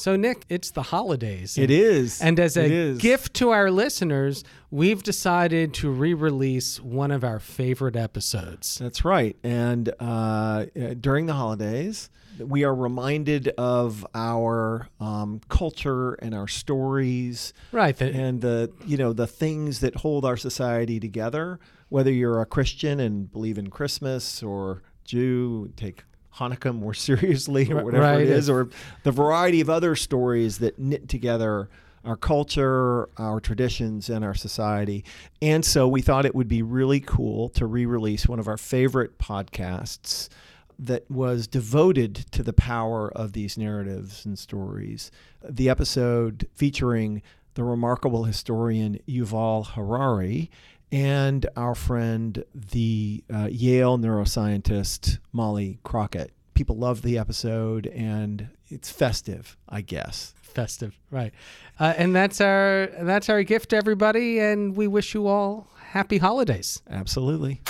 So, Nick, it's the holidays. It is. And as It a is. gift to our listeners, we've decided to re release one of our favorite episodes. That's right. And uh, uh, during the holidays, we are reminded of our um, culture and our stories, Right. The, and the you know the things that hold our society together. Whether you're a Christian and believe in Christmas, or Jew, take Hanukkah more seriously, or whatever Right. it is, or the variety of other stories that knit together our culture, our traditions, and our society. And so we thought it would be really cool to re release one of our favorite podcasts that was devoted to the power of these narratives and stories. The episode featuring the remarkable historian Yuval Harari and our friend, the uh, Yale neuroscientist Molly Crockett. People loved the episode, and it's festive, I guess. festive. Right. Uh, and that's our that's our gift to everybody. And we wish you all happy holidays. Absolutely.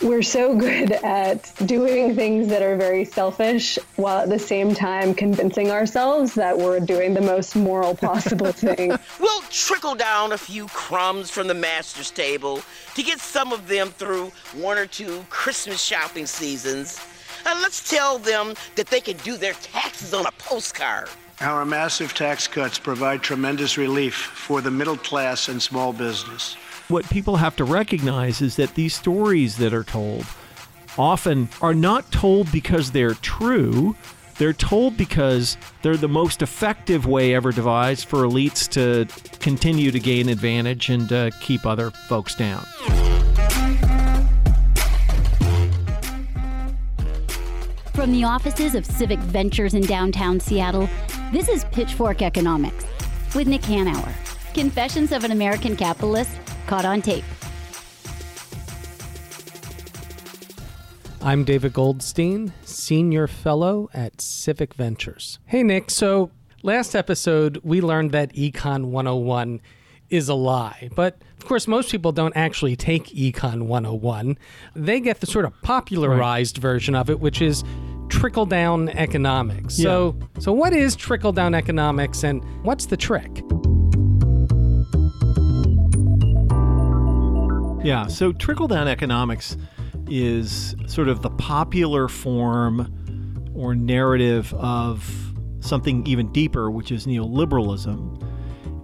We're so good at doing things that are very selfish while at the same time convincing ourselves that we're doing the most moral possible thing. We'll trickle down a few crumbs from the master's table to get some of them through one or two Christmas shopping seasons. And let's tell them that they can do their taxes on a postcard. Our massive tax cuts provide tremendous relief for the middle class and small business. What people have to recognize is that these stories that are told often are not told because they're true. They're told because they're the most effective way ever devised for elites to continue to gain advantage and uh, keep other folks down. From the offices of Civic Ventures in downtown Seattle, this is Pitchfork Economics with Nick Hanauer. Confessions of an American Capitalist caught on tape. I'm David Goldstein, Senior Fellow at Civic Ventures. Hey, Nick. So, last episode, we learned that Econ 101 is a lie. But of course, most people don't actually take Econ 101. They get the sort of popularized version of it, which is trickle down economics. So, so what is trickle down economics and what's the trick? Yeah, so trickle down economics is sort of the popular form or narrative of something even deeper, which is neoliberalism.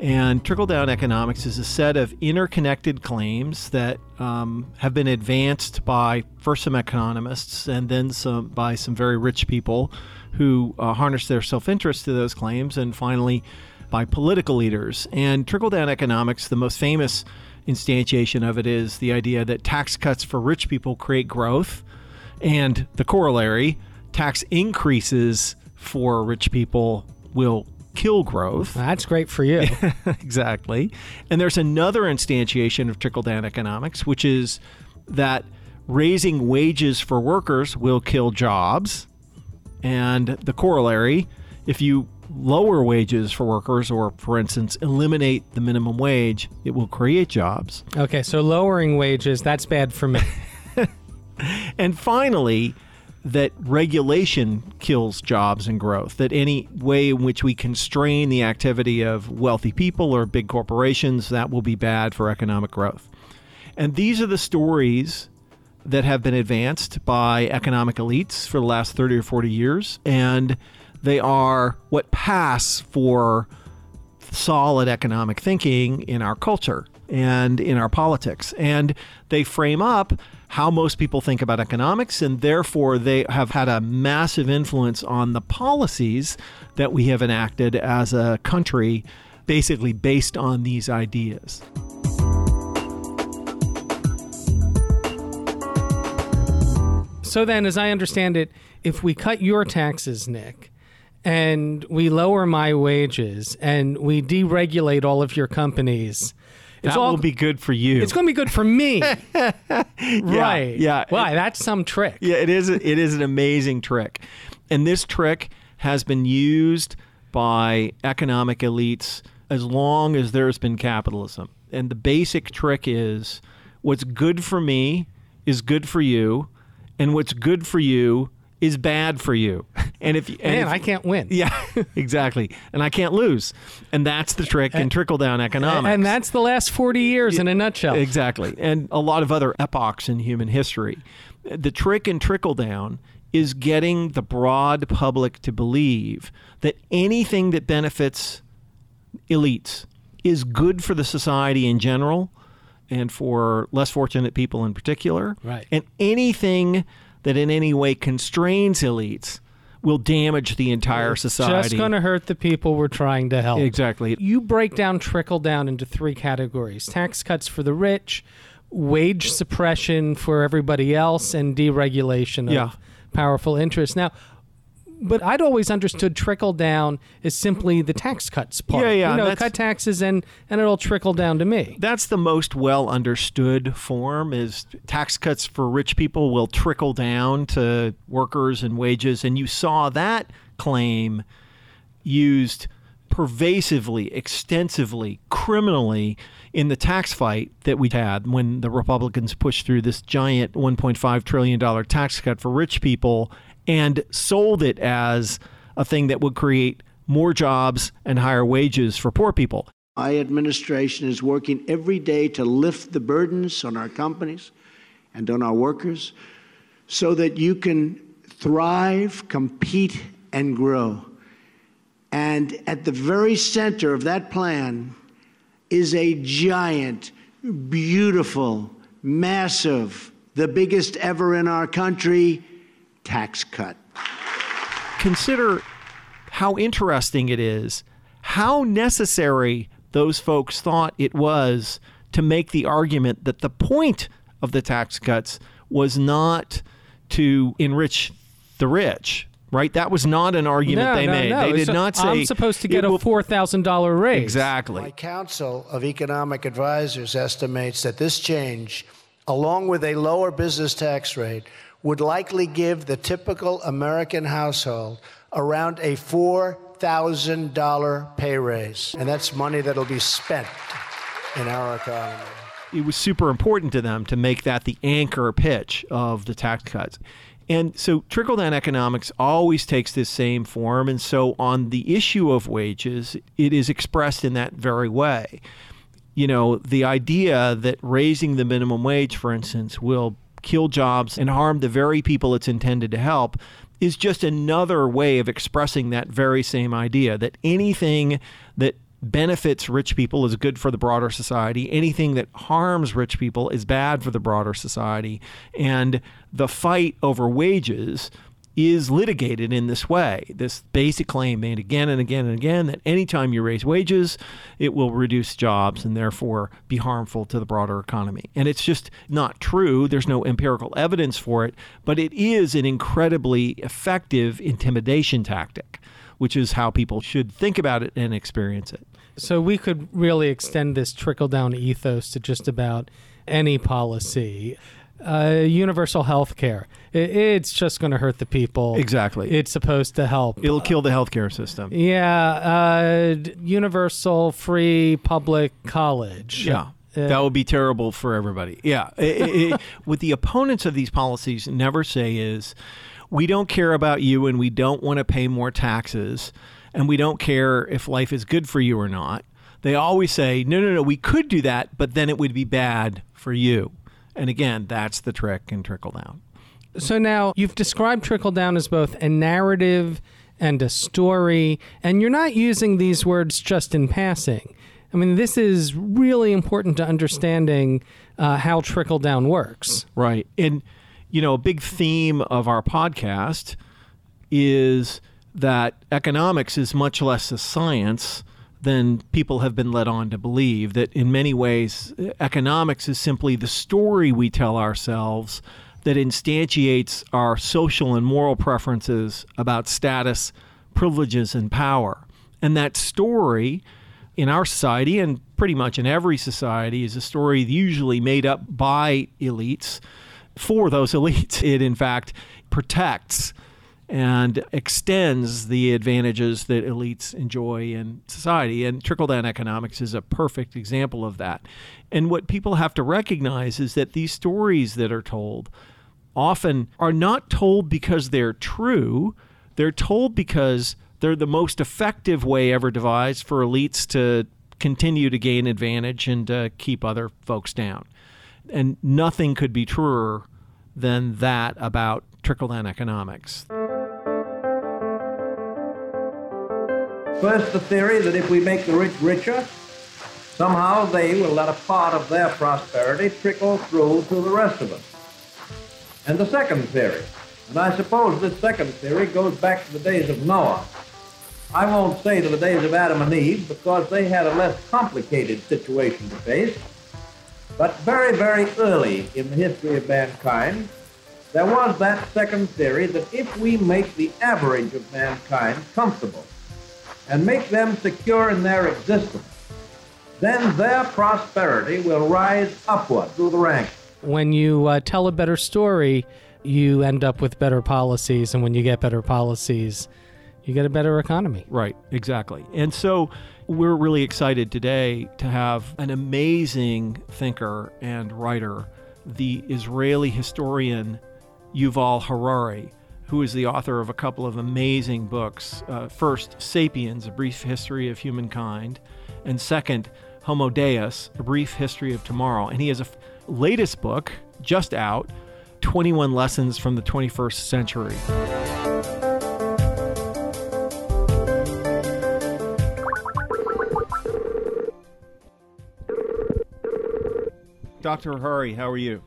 And trickle down economics is a set of interconnected claims that um, have been advanced by first some economists and then some by some very rich people who uh, harness their self interest to those claims, and finally by political leaders. And trickle down economics, the most famous instantiation of it is the idea that tax cuts for rich people create growth, and the corollary, tax increases for rich people will kill growth. That's great for you. exactly. And there's another instantiation of trickle down economics, which is that raising wages for workers will kill jobs. And the corollary, if you lower wages for workers, or for instance, eliminate the minimum wage, it will create jobs. okay, so lowering wages, that's bad for me. And finally, that regulation kills jobs and growth. That any way in which we constrain the activity of wealthy people or big corporations, that will be bad for economic growth. And these are the stories that have been advanced by economic elites for the last 30 or 40 years. And they are what pass for solid economic thinking in our culture and in our politics. And they frame up how most people think about economics, and therefore they have had a massive influence on the policies that we have enacted as a country, basically based on these ideas. So then, as I understand it, if we cut your taxes, Nick, and we lower my wages and we deregulate all of your companies, it's that all will be good for you. it's going to be good for me. right. yeah. Why? That's some trick. Yeah, it is. It is an amazing trick, and this trick has been used by economic elites as long as there's been capitalism. And the basic trick is, what's good for me is good for you, and what's good for you is bad for you. And if and Man, if- I can't win. yeah, exactly, and I can't lose, and that's the trick in trickle down economics. And that's the last 40 years in a nutshell. Exactly. And a lot of other epochs in human history. The trick in trickle down is getting the broad public to believe that anything that benefits elites is good for the society in general and for less fortunate people in particular. Right. And anything that in any way constrains elites will damage the entire society. Just going to hurt the people we're trying to help. Exactly. You break down trickle down into three categories tax cuts for the rich, wage suppression for everybody else, and deregulation of Yeah. powerful interests. Now, but I'd always understood trickle down is simply the tax cuts part. Yeah, yeah, You know, cut taxes and, and it'll trickle down to me. That's the most well understood form is tax cuts for rich people will trickle down to workers and wages and you saw that claim used pervasively, extensively, criminally in the tax fight that we had when the Republicans pushed through this giant $1.5 trillion tax cut for rich people and sold it as a thing that would create more jobs and higher wages for poor people. My administration is working every day to lift the burdens on our companies and on our workers so that you can thrive, compete, and grow. And at the very center of that plan is a giant, beautiful, massive, the biggest ever in our country tax cut. consider how interesting it is, how necessary those folks thought it was to make the argument that the point of the tax cuts was not to enrich the rich. Right, that was not an argument no, they no, made. no. They did It's- not say I'm supposed to get it a will- four thousand dollar raise. Exactly. My. Council of Economic Advisors estimates that this change, along with a lower business tax rate, would likely give the typical American household around a $4,000 pay raise. And that's money that'll be spent in our economy. it was super important to them to make that the anchor pitch of the tax cuts. And so trickle down economics always takes this same form. And so on the issue of wages, it is expressed in that very way. You know, the idea that raising the minimum wage, for instance, will kill jobs and harm the very people it's intended to help is just another way of expressing that very same idea that anything that benefits rich people is good for the broader society. Anything that harms rich people is bad for the broader society. And the fight over wages is litigated in this way. This basic claim made again and again and again that anytime you raise wages, it will reduce jobs and therefore be harmful to the broader economy. And it's just not true. There's no empirical evidence for it, but it is an incredibly effective intimidation tactic, which is how people should think about it and experience it. So we could really extend this trickle down ethos to just about any policy. Uh, universal health care. it's just going to hurt the people. Exactly. It's supposed to help. It'll kill the healthcare system. yeah. Uh, universal free public college. Yeah. Uh, that would be terrible for everybody. Yeah. It- it- it- what the opponents of these policies never say is, we don't care about you and we don't want to pay more taxes and we don't care if life is good for you or not. They always say, no, no, no, we could do that, but then it would be bad for you. And again, that's the trick and trickle down. So now you've described trickle down as both a narrative and a story, and you're not using these words just in passing. I mean, this is really important to understanding uh, how trickle down works. Right. And, you know, a big theme of our podcast is that economics is much less a science than people have been led on to believe. That in many ways, economics is simply the story we tell ourselves that instantiates our social and moral preferences about status, privileges, and power. And that story in our society and pretty much in every society is a story usually made up by elites for those elites. It, in fact, protects and extends the advantages that elites enjoy in society. And trickle down economics is a perfect example of that. And what people have to recognize is that these stories that are told often are not told because they're true. They're told because they're the most effective way ever devised for elites to continue to gain advantage and to keep other folks down. And nothing could be truer than that about trickle down economics. First, the theory that if we make the rich richer, somehow they will let a part of their prosperity trickle through to the rest of us. And the second theory, and I suppose this second theory goes back to the days of Noah. I won't say to the days of Adam and Eve because they had a less complicated situation to face. But very, very early in the history of mankind, there was that second theory that if we make the average of mankind comfortable and make them secure in their existence, then their prosperity will rise upward through the ranks. When you uh, tell a better story, you end up with better policies. And when you get better policies, you get a better economy. Right, exactly. And so we're really excited today to have an amazing thinker and writer, the Israeli historian Yuval Harari, who is the author of a couple of amazing books. Uh, first, Sapiens, A Brief History of Humankind, and second, Homo Deus, A Brief History of Tomorrow. And he has a f- latest book just out 21 Lessons from the 21st Century. Dr. Harari, how are you?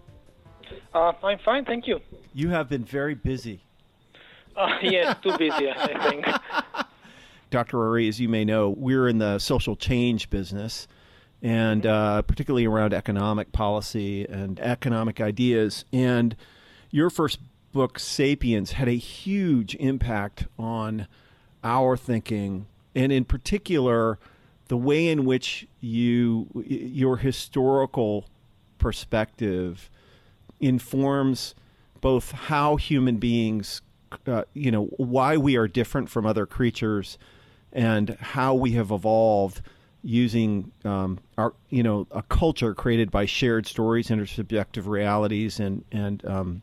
Uh, I'm fine, thank you. You have been very busy. Uh, yes, too busy, I think. Dr. Harari, as you may know, we're in the social change business, and uh, particularly around economic policy and economic ideas. And your first book, Sapiens, had a huge impact on our thinking, and in particular, the way in which you your historical perspective informs both how human beings, uh, you know, why we are different from other creatures, and how we have evolved using um, our, you know, a culture created by shared stories, intersubjective realities, and and um,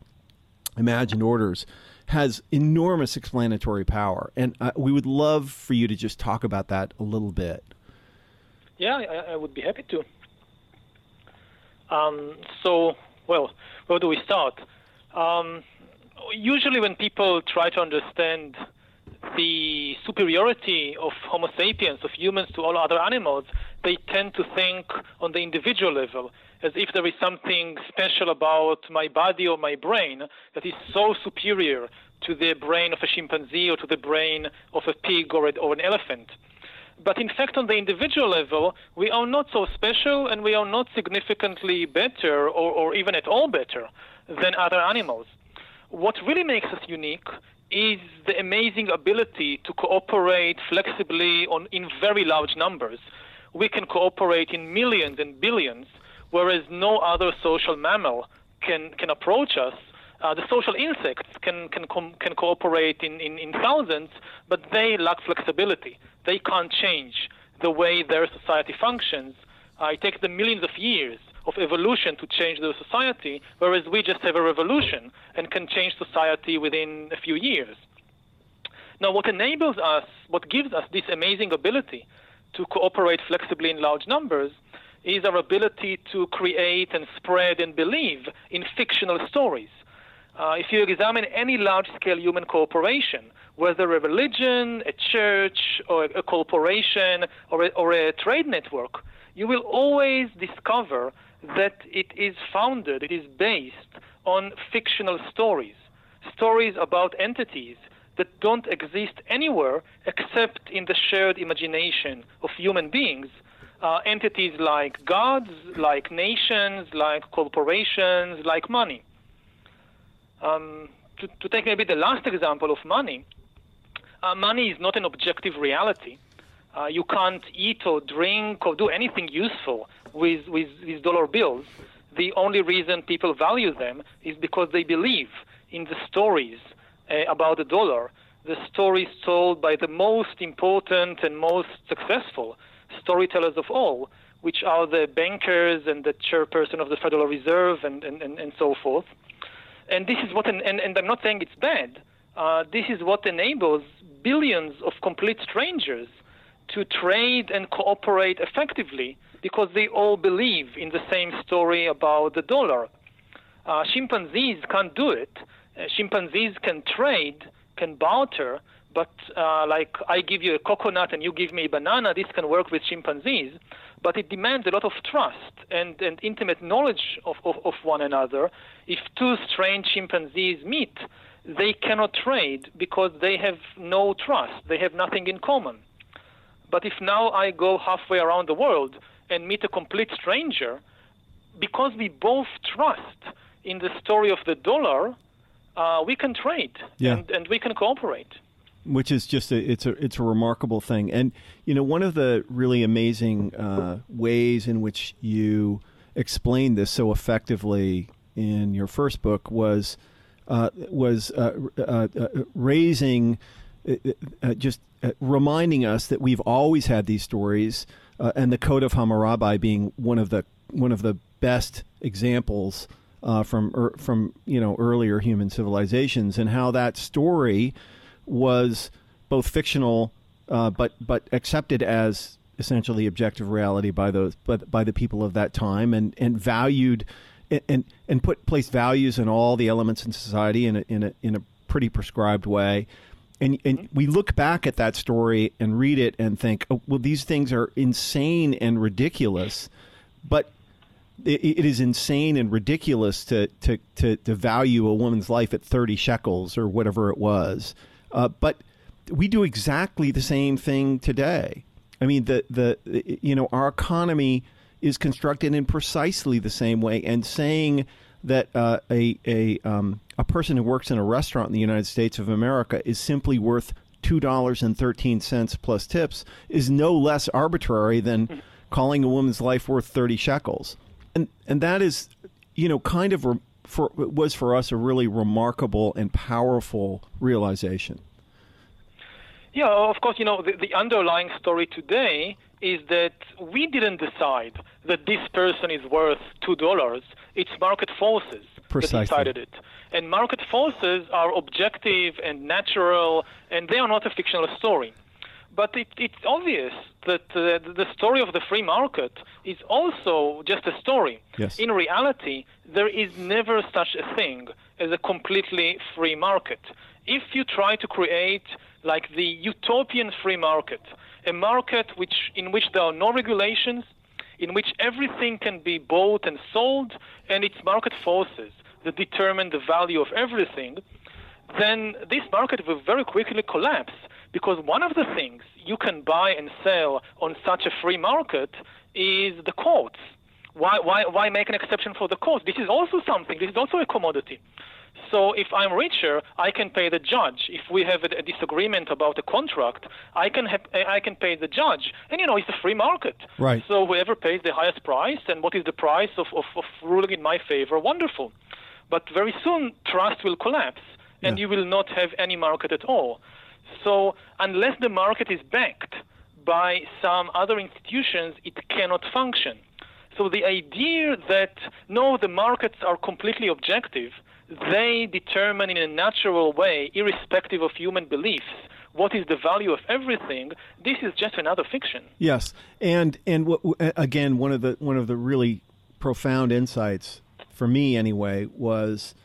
imagined orders has enormous explanatory power. And uh, we would love for you to just talk about that a little bit. Yeah, I, I would be happy to. Um, so, well, where do we start? Um, usually, when people try to understand the superiority of Homo sapiens, of humans to all other animals, they tend to think on the individual level, as if there is something special about my body or my brain that is so superior to the brain of a chimpanzee or to the brain of a pig or, a, or an elephant. But in fact, on the individual level, we are not so special and we are not significantly better or, or even at all better than other animals. What really makes us unique is the amazing ability to cooperate flexibly on, in very large numbers. We can cooperate in millions and billions, whereas no other social mammal can, can approach us. Uh, the social insects can, can, com- can cooperate in, in, in thousands, but they lack flexibility. They can't change the way their society functions. Uh, it takes them millions of years of evolution to change the society, whereas we just have a revolution and can change society within a few years. Now, what enables us, what gives us this amazing ability to cooperate flexibly in large numbers is our ability to create and spread and believe in fictional stories. Uh, if you examine any large scale human cooperation, whether a religion, a church, or a corporation, or a, or a trade network, you will always discover that it is founded, it is based on fictional stories, stories about entities that don't exist anywhere except in the shared imagination of human beings. Uh, entities like gods, like nations, like corporations, like money. Um, to, to, take maybe the last example of money, uh, money is not an objective reality. Uh, you can't eat or drink or do anything useful with, with, with dollar bills. The only reason people value them is because they believe in the stories uh, about the dollar, the stories told by the most important and most successful storytellers of all, which are the bankers and the chairperson of the Federal Reserve and, and, and, and so forth. And this is what, and, and I'm not saying it's bad. uh, this is what enables billions of complete strangers to trade and cooperate effectively because they all believe in the same story about the dollar. Uh, chimpanzees can't do it. Uh, chimpanzees can trade, can barter, but uh, like I give you a coconut and you give me a banana, this can work with chimpanzees. But it demands a lot of trust and, and intimate knowledge of, of, of one another. If two strange chimpanzees meet, they cannot trade because they have no trust. They have nothing in common. But if now I go halfway around the world and meet a complete stranger, because we both trust in the story of the dollar, uh, we can trade Yeah. and, and we can cooperate. which is just a it's a it's a remarkable thing and you know one of the really amazing uh, ways in which you explained this so effectively in your first book was uh, was uh, uh, uh, raising uh, uh, just uh, reminding us that we've always had these stories uh, and the code of Hammurabi being one of the one of the best examples uh, from er, from you know earlier human civilizations and how that story was both fictional uh, but but accepted as essentially objective reality by those but by the people of that time and and valued and and put placed values in all the elements in society in a in a in a pretty prescribed way and and we look back at that story and read it and think oh, well these things are insane and ridiculous but it, it is insane and ridiculous to, to, to, to value a woman's life at 30 shekels or whatever it was. Uh, but we do exactly the same thing today. I mean, the, the, you know, our economy is constructed in precisely the same way and saying that uh, a, a, um, a person who works in a restaurant in the United States of America is simply worth $2.13 plus tips is no less arbitrary than calling a woman's life worth 30 shekels. And and that is you know kind of re- for was for us a really remarkable and powerful realization. Yeah, of course, you know, the, the underlying story today is that we didn't decide that this person is worth $2. It's market forces Precisely. that decided it. And market forces are objective and natural, and they are not a fictional story. But it, it's obvious that uh, the story of the free market is also just a story. Yes. In reality, there is never such a thing as a completely free market. If you try to create like the utopian free market, a market which in which there are no regulations, in which everything can be bought and sold, and it's market forces that determine the value of everything, then this market will very quickly collapse because one of the things you can buy and sell on such a free market is the courts. Why, why, why make an exception for the courts? This is also something, this is also a commodity. So if I'm richer, I can pay the judge. If we have a, a disagreement about a contract, I can have, I can pay the judge. And you know, it's a free market. Right. So whoever pays the highest price, and what is the price of, of, of ruling in my favor? Wonderful. But very soon, trust will collapse, and Yeah. you will not have any market at all. So unless the market is backed by some other institutions, it cannot function. So the idea that no, the markets are completely objective, they determine in a natural way, irrespective of human beliefs, what is the value of everything. This is just another fiction. yes and and what, again one of the one of the really profound insights for me anyway was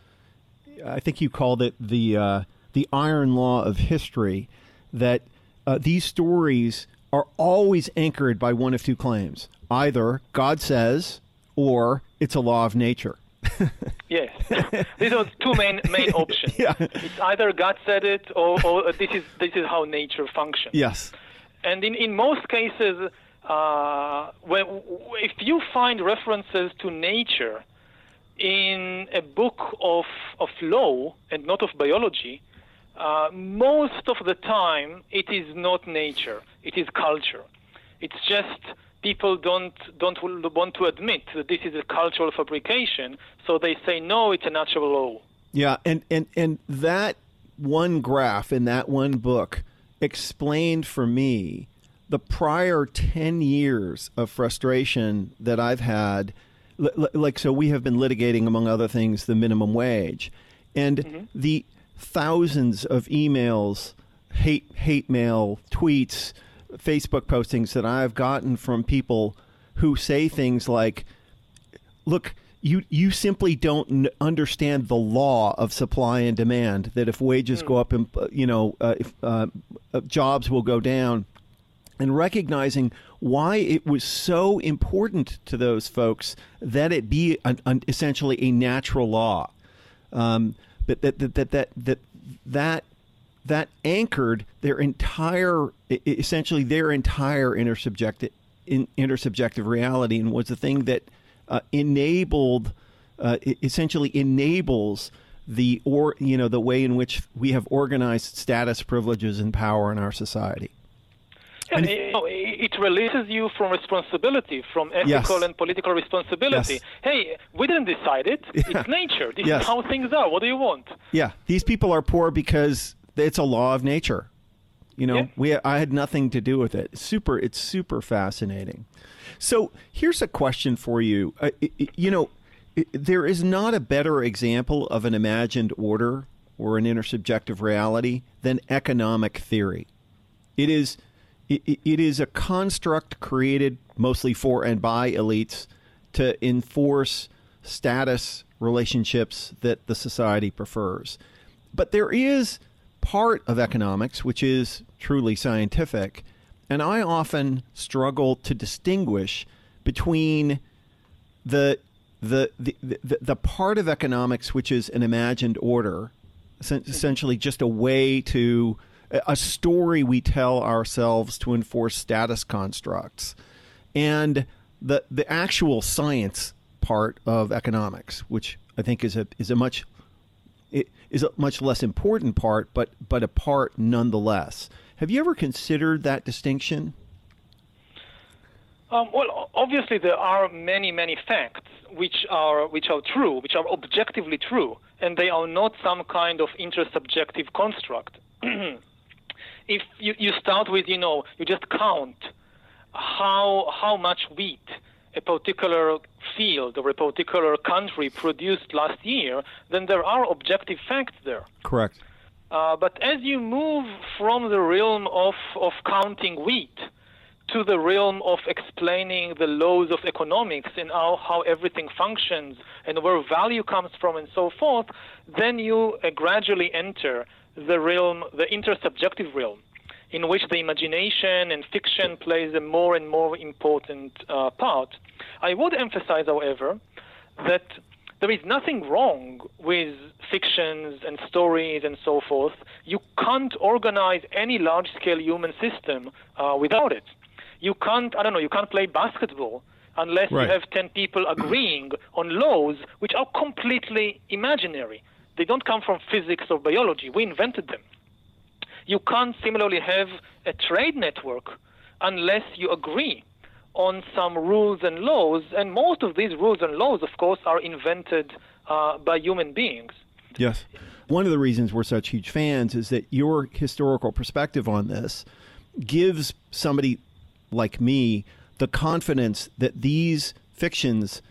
I think you called it the uh, the iron law of history that uh, these stories are always anchored by one of two claims either God says or it's a law of nature Yes, these are two main main options. Yeah. It's either God said it, or, or this is this is how nature functions. yes And in, in most cases, uh, when, if you find references to nature in a book of, of law and not of biology, uh, most of the time it is not nature, it is culture. It's just people don't, don't want to admit that this is a cultural fabrication, so they say, no, it's a natural law. Yeah, and and and that one graph in that one book explained for me the prior 10 years of frustration that I've had like so we have been litigating among other things the minimum wage and mm-hmm. the thousands of emails, hate hate mail, tweets, Facebook postings that I've gotten from people who say things like, "Look, you you simply don't n- understand the law of supply and demand. That if wages go up, and uh, you know, uh, if uh, uh, jobs will go down." And recognizing why it was so important to those folks that it be an, an, essentially a natural law, um, but that that that that that that that anchored their entire, essentially their entire intersubjective in, intersubjective reality, and was the thing that uh, enabled, uh, essentially enables the or you know the way in which we have organized status, privileges, and power in our society. Yeah, you know, it releases you from responsibility, from ethical Yes. and political responsibility. Yes. Hey, we didn't decide it. It's nature. This Yes. is how things are. What do you want? Yeah, these people are poor because it's a law of nature. You know, Yeah. we I had nothing to do with it. Super, it's super fascinating. So here's a question for you. Uh, you know, there is not a better example of an imagined order or an intersubjective reality than economic theory. It is it- it is a construct created mostly for and by elites to enforce status relationships that the society prefers. But there is part of economics which is truly scientific, and I often struggle to distinguish between the the, the, the, the part of economics which is an imagined order, mm-hmm. essentially just a way to a story we tell ourselves to enforce status constructs, and the the actual science part of economics, which I think is a is a much it is a much less important part, but but a part nonetheless. Have you ever considered that distinction? Um, well, obviously there are many, many facts which are which are true, which are objectively true, and they are not some kind of intersubjective construct. if you, you start with, you know, you just count how how much wheat a particular field or a particular country produced last year, then there are objective facts there. Correct. Uh, but as you move from the realm of, of counting wheat to the realm of explaining the laws of economics and how, how everything functions and where value comes from and so forth, then you uh, gradually enter the realm, the intersubjective realm, in which the imagination and fiction plays a more and more important uh, part. I would emphasize, however, that there is nothing wrong with fictions and stories and so forth. You can't organize any large scale human system uh, without it. You can't, I don't know, you can't play basketball unless Right. you have 10 people agreeing on laws which are completely imaginary. They don't come from physics or biology. We invented them. You can't similarly have a trade network unless you agree on some rules and laws, and most of these rules and laws, of course, are invented uh, by human beings. Yes. One of the reasons we're such huge fans is that your historical perspective on this gives somebody like me the confidence that these fictions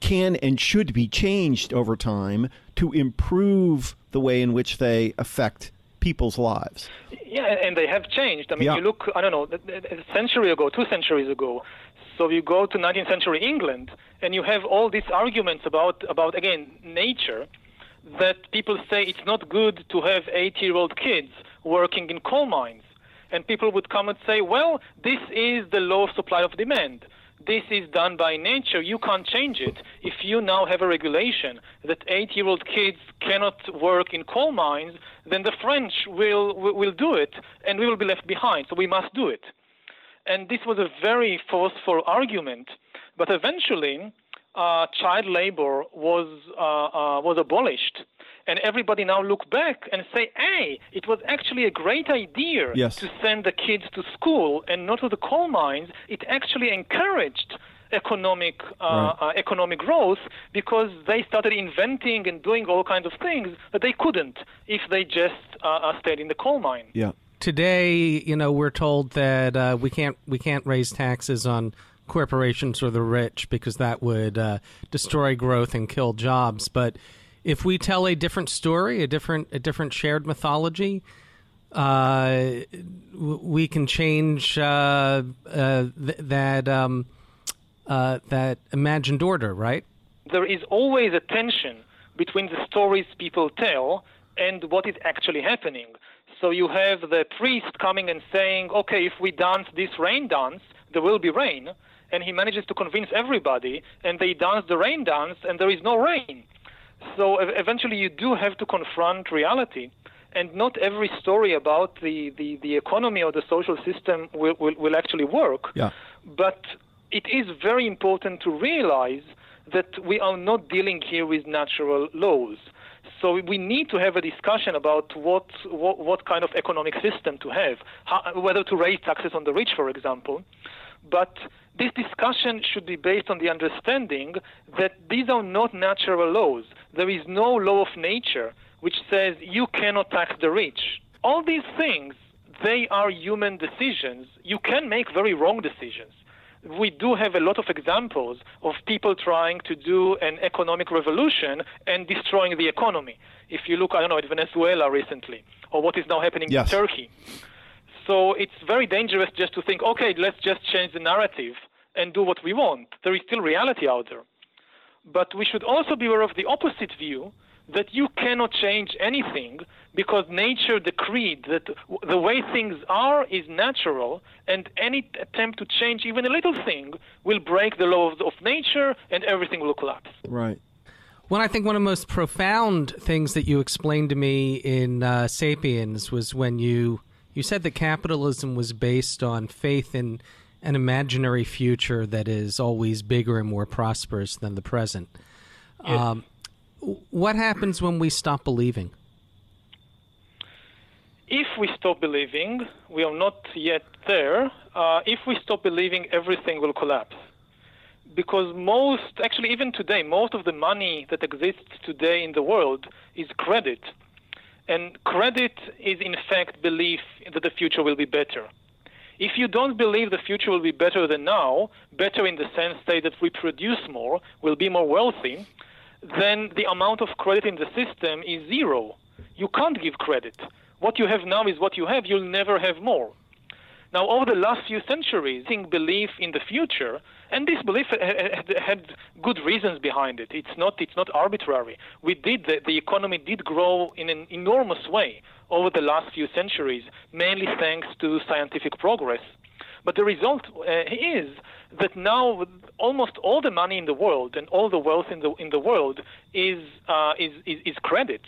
can and should be changed over time to improve the way in which they affect people's lives. Yeah, and they have changed. I mean, Yeah. you look, I don't know, a century ago, two centuries ago. So you go to 19th century England, and you have all these arguments about, about again, nature, that people say it's not good to have eight-year-old kids working in coal mines. And people would come and say, well, this is the law of supply of demand. This is done by nature. You can't change it. If you now have a regulation that eight-year-old kids cannot work in coal mines, then the French will will do it, and we will be left behind. So we must do it. And this was a very forceful argument. But eventually, uh, child labor was uh, uh, was abolished, and everybody now look back and say, "Hey, it was actually a great idea Yes. to send the kids to school and not to the coal mines. It actually encouraged." Economic uh, Right. uh, economic growth because they started inventing and doing all kinds of things that they couldn't if they just uh, uh, stayed in the coal mine. Yeah. Today, you know, we're told that uh, we can't we can't raise taxes on corporations or the rich because that would uh, destroy growth and kill jobs. But if we tell a different story, a different a different shared mythology, uh, we can change uh, uh, th- that um, uh, that imagined order, right? There is always a tension between the stories people tell and what is actually happening. So you have the priest coming and saying, "Okay, if we dance this rain dance, there will be rain," and he manages to convince everybody, and they dance the rain dance, and there is no rain. So eventually, you do have to confront reality and not every story about the, the, the economy or the social system will, will, will actually work. Yeah. But it is very important to realize that we are not dealing here with natural laws. So we need to have a discussion about what, what, what kind of economic system to have, how, whether to raise taxes on the rich, for example. But this discussion should be based on the understanding that these are not natural laws. There is no law of nature which says you cannot tax the rich. All these things, they are human decisions. You can make very wrong decisions. We do have a lot of examples of people trying to do an economic revolution and destroying the economy. If you look, I don't know, at Venezuela recently, or what is now happening yes. in Turkey. So it's very dangerous just to think, okay, let's just change the narrative and do what we want. There is still reality out there. But we should also be aware of the opposite view that you cannot change anything because nature decreed that the way things are is natural, and any attempt to change even a little thing will break the law of, of nature and everything will collapse. Right. Well, I think one of the most profound things that you explained to me in uh, *Sapiens* was when you you said that capitalism was based on faith in an imaginary future that is always bigger and more prosperous than the present. Yes. Um, what happens when we stop believing? If we stop believing, we are not yet there. Uh, if we stop believing, everything will collapse. Because most, actually, even today, most of the money that exists today in the world is credit. And credit is, in fact, belief that the future will be better. If you don't believe the future will be better than now, better in the sense say, that we produce more, will be more wealthy, then the amount of credit in the system is zero. You can't give credit. What you have now is what you have. You'll never have more. Now, over the last few centuries, belief in the future, and this belief had good reasons behind it. It's not, it's not arbitrary. We did, the, the economy did grow in an enormous way over the last few centuries, mainly thanks to scientific progress. But the result uh, is that now almost all the money in the world and all the wealth in the in the world is uh, is, is, is credit.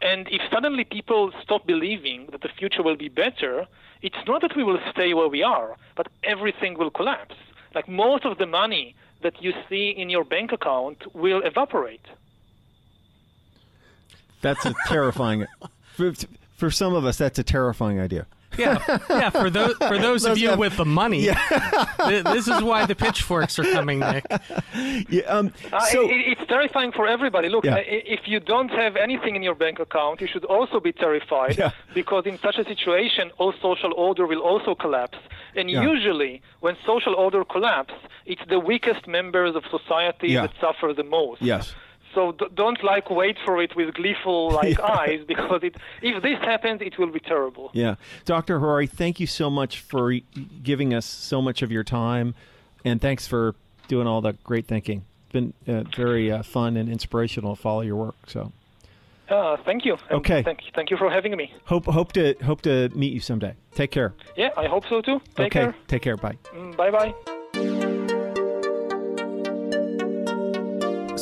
And if suddenly people stop believing that the future will be better, it's not that we will stay where we are, but everything will collapse. Like most of the money that you see in your bank account will evaporate. That's a terrifying. for, for some of us, that's a terrifying idea. Yeah, yeah. For those for those of you have- with the money, Yeah. th- this is why the pitchforks are coming, Nick. Yeah, um, Uh, it, it's terrifying for everybody. Look, Yeah. uh, if you don't have anything in your bank account, you should also be terrified Yeah. because in such a situation, all social order will also collapse. And Yeah. usually, when social order collapses, it's the weakest members of society Yeah. that suffer the most. yes. So d- don't like wait for it with gleeful like eyes because it, if this happens, it will be terrible. Yeah. Dr. Harari, thank you so much for giving us so much of your time, and thanks for doing all the great thinking. It's been uh, very uh, fun and inspirational to follow your work. So Uh, thank you. And Okay. Thank, thank you for having me. hope hope to hope to meet you someday. Take care. Yeah, I hope so too. Take okay. care. Take care. Bye. Bye bye.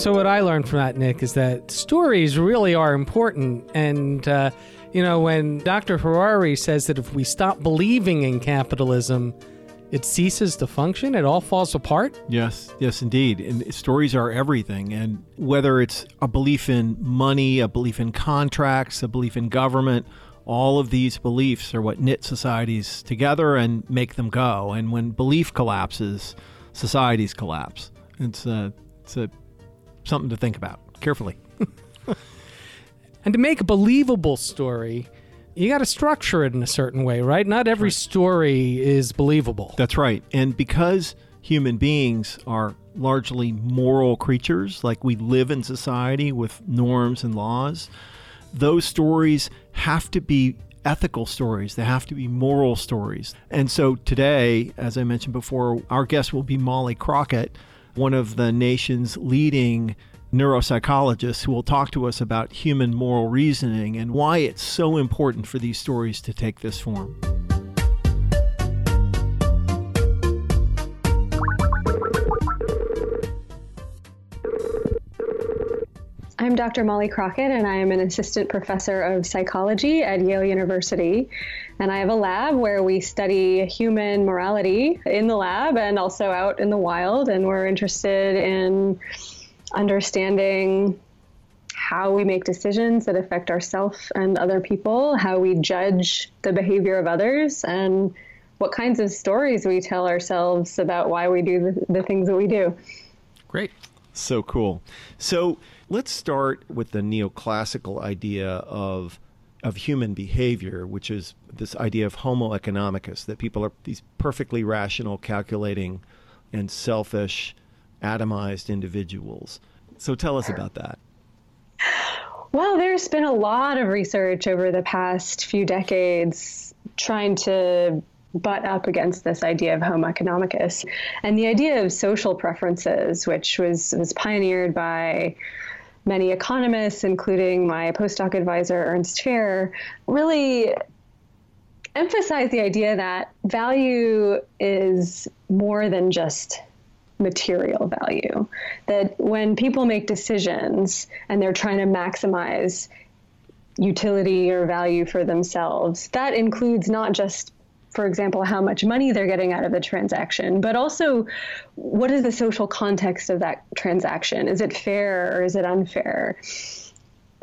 So what I learned from that, Nick, is that stories really are important. And uh, you know, when Dr. Harari says that if we stop believing in capitalism, it ceases to function. It all falls apart. Yes, yes, indeed. And stories are everything. And whether it's a belief in money, a belief in contracts, a belief in government, all of these beliefs are what knit societies together and make them go. And when belief collapses, societies collapse. It's a, it's a something to think about carefully. And to make a believable story, you got to structure it in a certain way, right? Not every story is believable. That's right. And because human beings are largely moral creatures, like we live in society with norms and laws, those stories have to be ethical stories. They have to be moral stories. And so today, as I mentioned before, our guest will be Molly Crockett, one of the nation's leading neuropsychologists who will talk to us about human moral reasoning and why it's so important for these stories to take this form. I'm Dr. Molly Crockett, and I am an assistant professor of psychology at Yale University. And I have a lab where we study human morality in the lab and also out in the wild. And we're interested in understanding how we make decisions that affect ourselves and other people, how we judge the behavior of others, and what kinds of stories we tell ourselves about why we do the, the things that we do. Great. So cool. So let's start with the neoclassical idea of of human behavior, which is this idea of homo economicus, that people are these perfectly rational, calculating, and selfish, atomized individuals. So tell us about that. Well, there's been a lot of research over the past few decades trying to butt up against this idea of homo economicus and the idea of social preferences, which was was pioneered by many economists, including my postdoc advisor, Ernst Fehr, really emphasize the idea that value is more than just material value. That when people make decisions and they're trying to maximize utility or value for themselves, that includes not just for example, how much money they're getting out of the transaction, but also what is the social context of that transaction? Is it fair or is it unfair?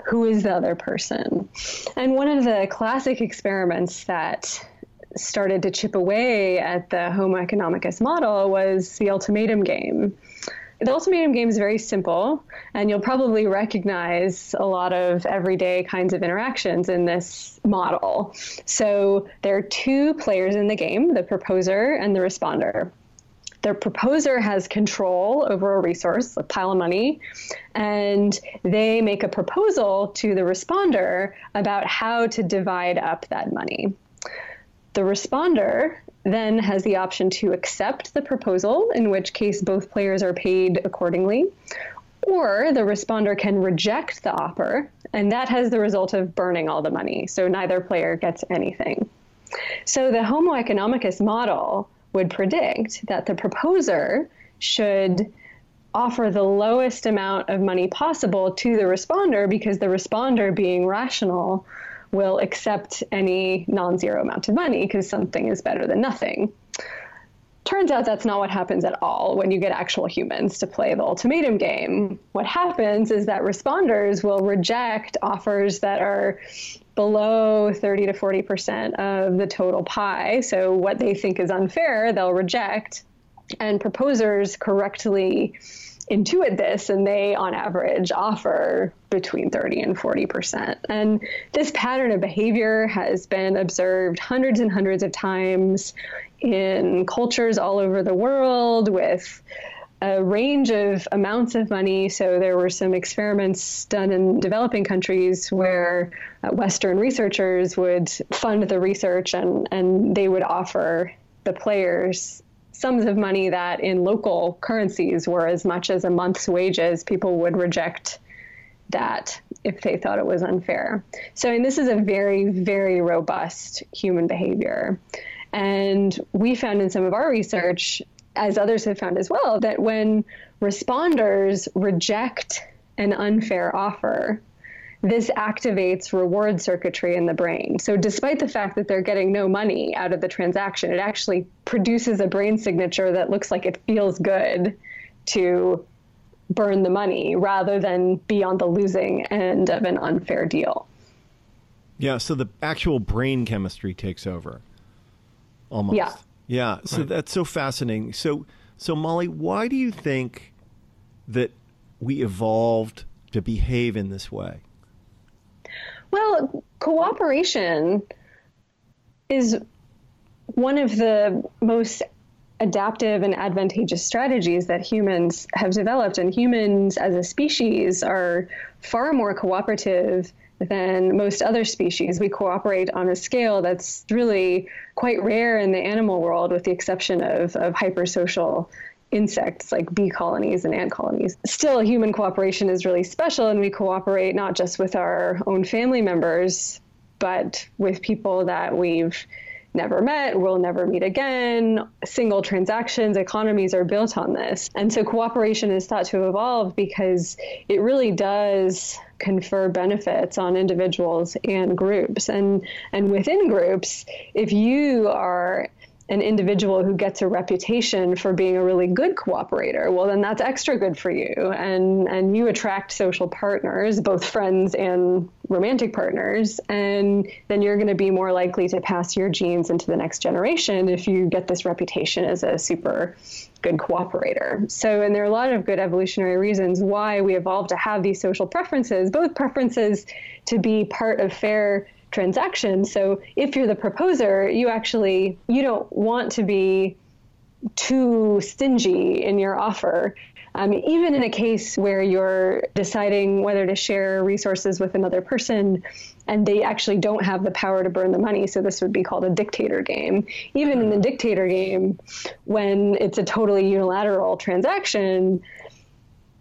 Who is the other person? And one of the classic experiments that started to chip away at the Homo economicus model was the ultimatum game. The ultimatum game is very simple, and you'll probably recognize a lot of everyday kinds of interactions in this model. So there are two players in the game the proposer and the responder. The proposer has control over a resource, a pile of money, and they make a proposal to the responder about how to divide up that money. The responder then has the option to accept the proposal, in which case both players are paid accordingly, or the responder can reject the offer, and that has the result of burning all the money. So neither player gets anything. So the Homo economicus model would predict that the proposer should offer the lowest amount of money possible to the responder because the responder, being rational, will accept any non zero amount of money because something is better than nothing. Turns out that's not what happens at all when you get actual humans to play the ultimatum game. What happens is that responders will reject offers that are below 30 to 40% of the total pie. So, what they think is unfair, they'll reject. And proposers correctly intuit this and they on average offer between 30 and 40%. And this pattern of behavior has been observed hundreds and hundreds of times in cultures all over the world with a range of amounts of money. So there were some experiments done in developing countries where uh, Western researchers would fund the research and, and they would offer the players sums of money that in local currencies were as much as a month's wages, people would reject that if they thought it was unfair. So, and this is a very, very robust human behavior. And we found in some of our research, as others have found as well, that when responders reject an unfair offer, this activates reward circuitry in the brain. So, despite the fact that they're getting no money out of the transaction, it actually produces a brain signature that looks like it feels good to burn the money rather than be on the losing end of an unfair deal. Yeah, so the actual brain chemistry takes over. Almost. Yeah. Yeah, so right. that's so fascinating. So so Molly, why do you think that we evolved to behave in this way? Well, cooperation is one of the most adaptive and advantageous strategies that humans have developed. And humans as a species are far more cooperative than most other species. We cooperate on a scale that's really quite rare in the animal world, with the exception of, of hypersocial insects like bee colonies and ant colonies. Still, human cooperation is really special, and we cooperate not just with our own family members, but with people that we've never met, we'll never meet again. Single transactions, economies are built on this. And so cooperation is thought to evolve because it really does confer benefits on individuals and groups. And and within groups, if you are an individual who gets a reputation for being a really good cooperator, well, then that's extra good for you. And, and you attract social partners, both friends and romantic partners. And then you're going to be more likely to pass your genes into the next generation if you get this reputation as a super good cooperator. So, and there are a lot of good evolutionary reasons why we evolved to have these social preferences, both preferences to be part of fair transaction. So if you're the proposer, you actually you don't want to be too stingy in your offer. Um, even in a case where you're deciding whether to share resources with another person and they actually don't have the power to burn the money, so this would be called a dictator game. Even in the dictator game, when it's a totally unilateral transaction,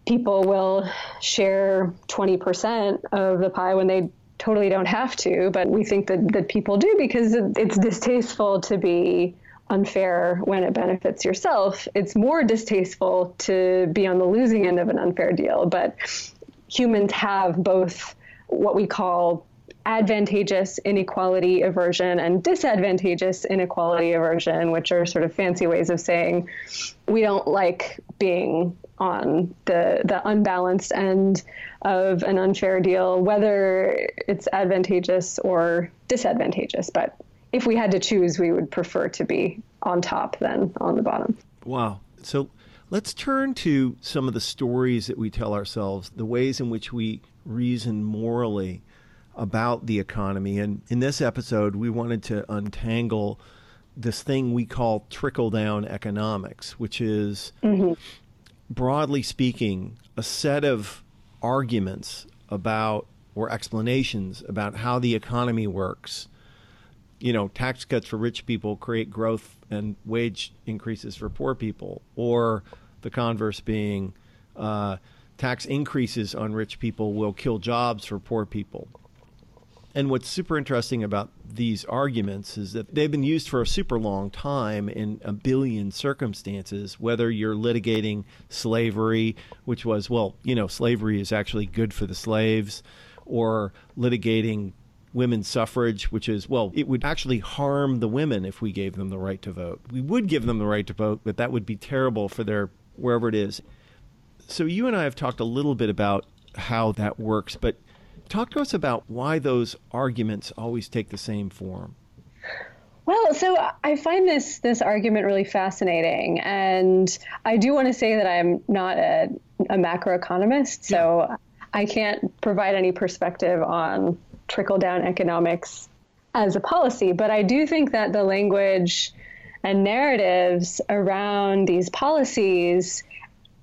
people will share 20% of the pie when they totally don't have to, but we think that, that people do because it's distasteful to be unfair when it benefits yourself. It's more distasteful to be on the losing end of an unfair deal. But humans have both what we call advantageous inequality aversion and disadvantageous inequality aversion, which are sort of fancy ways of saying we don't like being on the the unbalanced end of an unfair deal, whether it's advantageous or disadvantageous. But if we had to choose, we would prefer to be on top than on the bottom. Wow. So let's turn to some of the stories that we tell ourselves, the ways in which we reason morally about the economy. And in this episode, we wanted to untangle this thing we call trickle down economics, which is, mm-hmm. broadly speaking, a set of arguments about or explanations about how the economy works. You know, tax cuts for rich people create growth and wage increases for poor people, or the converse being uh, tax increases on rich people will kill jobs for poor people. And what's super interesting about these arguments is that they've been used for a super long time in a billion circumstances, whether you're litigating slavery, which was, well, you know, slavery is actually good for the slaves, or litigating women's suffrage, which is, well, it would actually harm the women if we gave them the right to vote. We would give them the right to vote, but that would be terrible for their wherever it is. So you and I have talked a little bit about how that works, but Talk to us about why those arguments always take the same form. Well, so I find this this argument really fascinating, and I do want to say that I'm not a, a macroeconomist, so yeah. I can't provide any perspective on trickle down economics as a policy. But I do think that the language and narratives around these policies,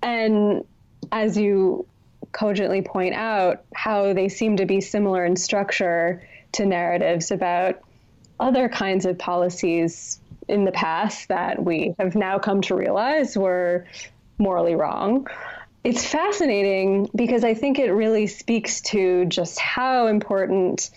and as you cogently point out how they seem to be similar in structure to narratives about other kinds of policies in the past that we have now come to realize were morally wrong. It's fascinating because I think it really speaks to just how important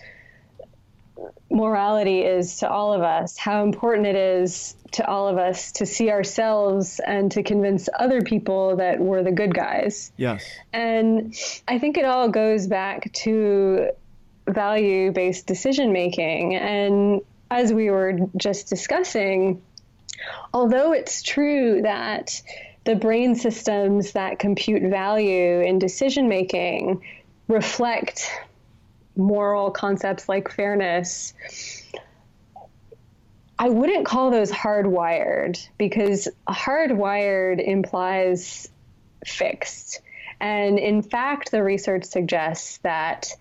morality is to all of us, how important it is to all of us to see ourselves and to convince other people that we're the good guys. Yes. And I think it all goes back to value based decision making. And as we were just discussing, although it's true that the brain systems that compute value in decision making reflect moral concepts like fairness I wouldn't call those hardwired because hardwired implies fixed. And in fact, the research suggests that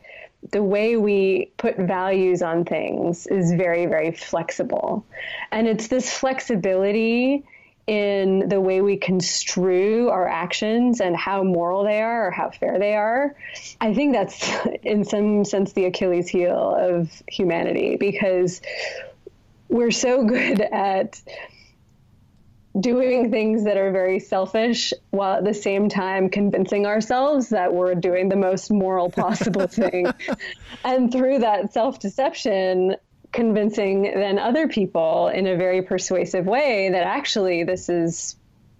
the way we put values on things is very, very flexible. And it's this flexibility in the way we construe our actions and how moral they are or how fair they are. I think that's, in some sense, the Achilles heel of humanity because we're so good at doing things that are very selfish while at the same time convincing ourselves that we're doing the most moral possible thing. and through that self deception, convincing than other people in a very persuasive way that actually this is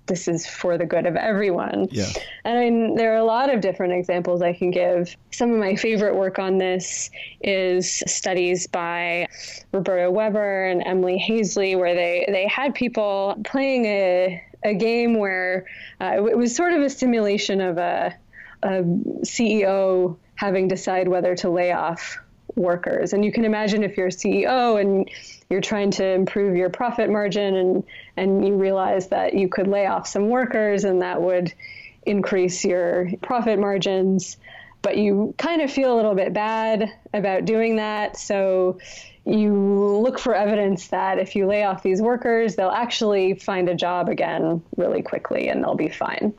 this is for the good of everyone. Yeah. And I mean, there are a lot of different examples I can give. Some of my favorite work on this is studies by Roberto Weber and Emily Haisley, where they, they had people playing a, a game where uh, it was sort of a simulation of a, a CEO having to decide whether to lay off workers. And you can imagine if you're a CEO and you're trying to improve your profit margin and, and you realize that you could lay off some workers and that would increase your profit margins, but you kind of feel a little bit bad about doing that. So you look for evidence that if you lay off these workers, they'll actually find a job again really quickly and they'll be fine.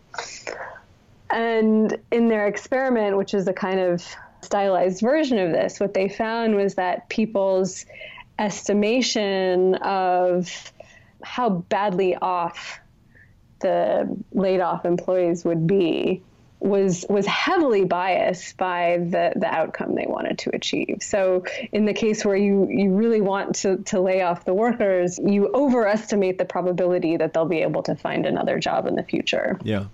And in their experiment, which is a kind of stylized version of this, what they found was that people's estimation of how badly off the laid off employees would be was was heavily biased by the the outcome they wanted to achieve. So in the case where you you really want to to lay off the workers, you overestimate the probability that they'll be able to find another job in the future. Yeah.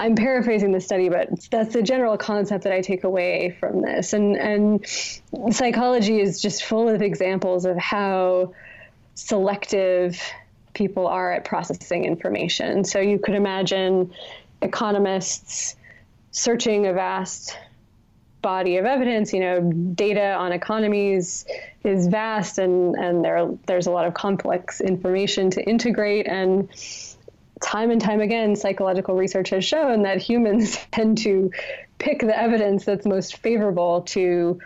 I'm paraphrasing the study, but that's the general concept that I take away from this. And and psychology is just full of examples of how selective people are at processing information. So you could imagine economists searching a vast body of evidence. You know, data on economies is vast, and and there there's a lot of complex information to integrate and time and time again, psychological research has shown that humans tend to pick the evidence that's most favorable to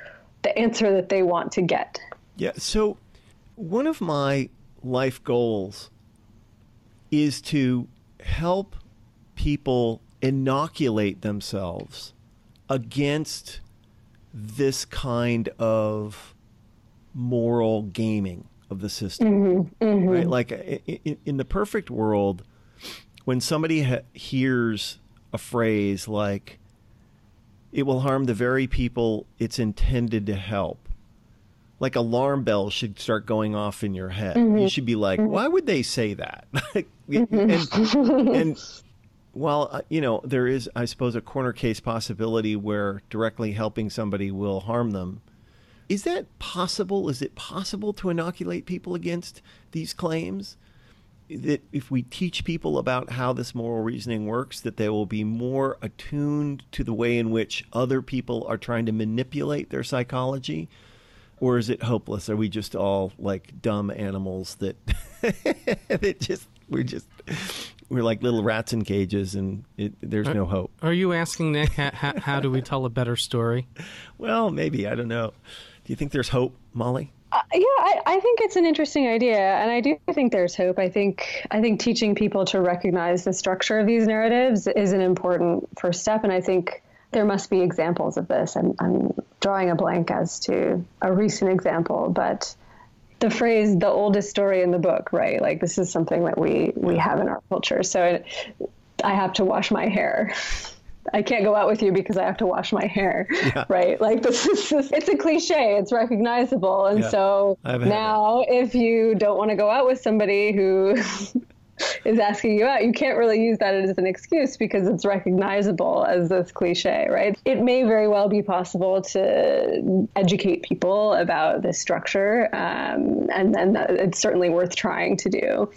the answer that they want to get. Yeah. So, one of my life goals is to help people inoculate themselves against this kind of moral gaming of the system. Mm-hmm, mm-hmm. Right? Like in, in the perfect world, when somebody ha- hears a phrase like it will harm the very people it's intended to help like alarm bells should start going off in your head. Mm-hmm. you should be like why would they say that? And, and while uh, you know there is i suppose a corner case possibility where directly helping somebody will harm them is that possible? Is it possible to inoculate people against these claims that if we teach people about how this moral reasoning works, that they will be more attuned to the way in which other people are trying to manipulate their psychology? Or is it hopeless? Are we just all like dumb animals that that just we're just we're like little rats in cages and it, there's no hope? Are you asking Nick how, how, how do we tell a better story? Well, maybe I don't know. Do you think there's hope, Molly? Uh, yeah, I, I think it's an interesting idea, and I do think there's hope. I think I think teaching people to recognize the structure of these narratives is an important first step, and I think there must be examples of this. I'm, I'm drawing a blank as to a recent example, but the phrase "the oldest story in the book," right? Like this is something that we we have in our culture. So it, I have to wash my hair. I can't go out with you because I have to wash my hair, Yeah. right? Like this is it's a cliche, it's recognizable, and Yeah. so now if you don't want to go out with somebody who is asking you out, you can't really use that as an excuse because it's recognizable as this cliche, right? It may very well be possible to educate people about this structure, um, and then it's certainly worth trying to do.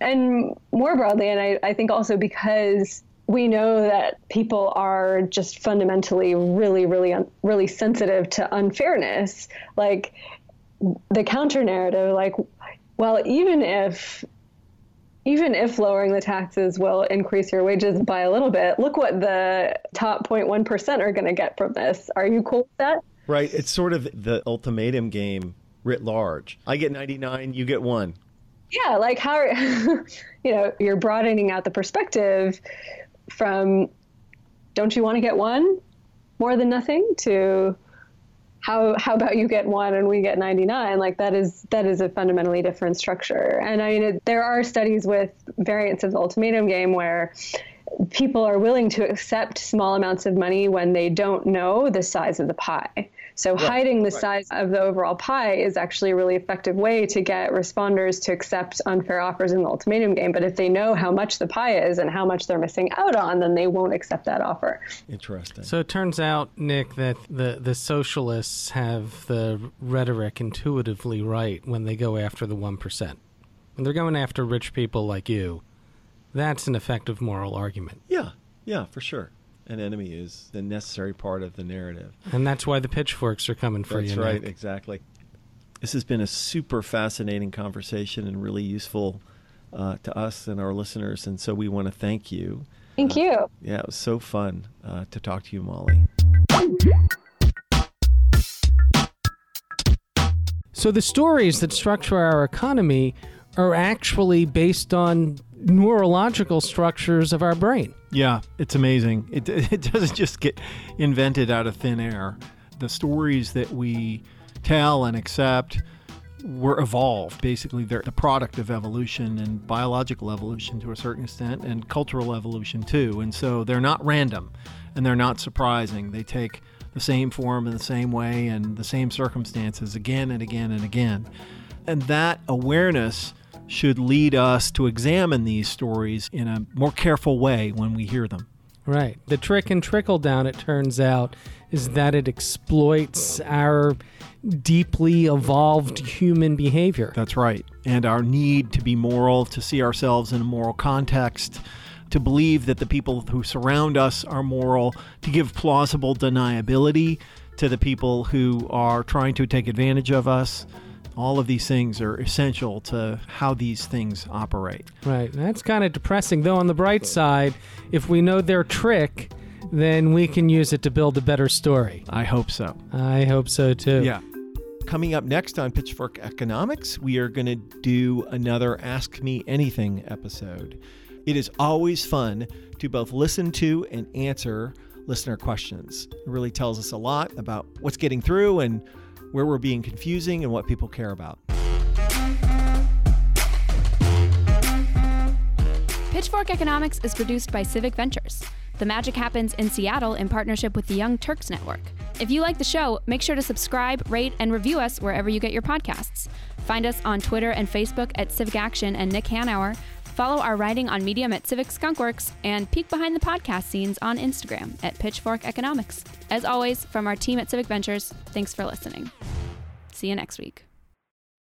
And more broadly, and I, I think also because we know that people are just fundamentally really, really, really sensitive to unfairness. Like the counter narrative, like, well, even if even if lowering the taxes will increase your wages by a little bit, look what the top 0.1% are going to get from this. Are you cool with that? Right. It's sort of the ultimatum game writ large. I get 99, you get one. yeah, like how, you know, you're broadening out the perspective from don't you want to get one more than nothing to how how about you get one and we get 99 like that is that is a fundamentally different structure. And i mean it, there are studies with variants of the ultimatum game where people are willing to accept small amounts of money when they don't know the size of the pie so right, hiding the right. size of the overall pie is actually a really effective way to get responders to accept unfair offers in the ultimatum game. But if they know how much the pie is and how much they're missing out on, then they won't accept that offer. Interesting. So it turns out, Nick, that the, the socialists have the rhetoric intuitively right when they go after the 1%. When they're going after rich people like you, that's an effective moral argument. Yeah, yeah, for sure an enemy is the necessary part of the narrative. And that's why the pitchforks are coming for that's you. That's right, Nick. exactly. This has been a super fascinating conversation and really useful uh, to us and our listeners. And so we want to thank you. Thank uh, you. Yeah, it was so fun uh, to talk to you, Molly. So the stories that structure our economy are actually based on neurological structures of our brain. Yeah, it's amazing. It, it doesn't just get invented out of thin air. The stories that we tell and accept were evolved. Basically, they're the product of evolution and biological evolution to a certain extent, and cultural evolution too. And so they're not random and they're not surprising. They take the same form in the same way and the same circumstances again and again and again. And that awareness should lead us to examine these stories in a more careful way when we hear them. Right. The trick and trickle down, it turns out, is that it exploits our deeply evolved human behavior. That's right. And our need to be moral, to see ourselves in a moral context, to believe that the people who surround us are moral, to give plausible deniability to the people who are trying to take advantage of us. All of these things are essential to how these things operate. Right. That's kind of depressing. Though, on the bright side, if we know their trick, then we can use it to build a better story. I hope so. I hope so too. Yeah. Coming up next on Pitchfork Economics, we are going to do another Ask Me Anything episode. It is always fun to both listen to and answer listener questions. It really tells us a lot about what's getting through and where we're being confusing and what people care about. Pitchfork Economics is produced by Civic Ventures. The magic happens in Seattle in partnership with the Young Turks Network. If you like the show, make sure to subscribe, rate, and review us wherever you get your podcasts. Find us on Twitter and Facebook at Civic Action and Nick Hanauer, Follow our writing on Medium at Civic Skunkworks and peek behind the podcast scenes on Instagram at Pitchfork Economics. As always, from our team at Civic Ventures, thanks for listening. See you next week.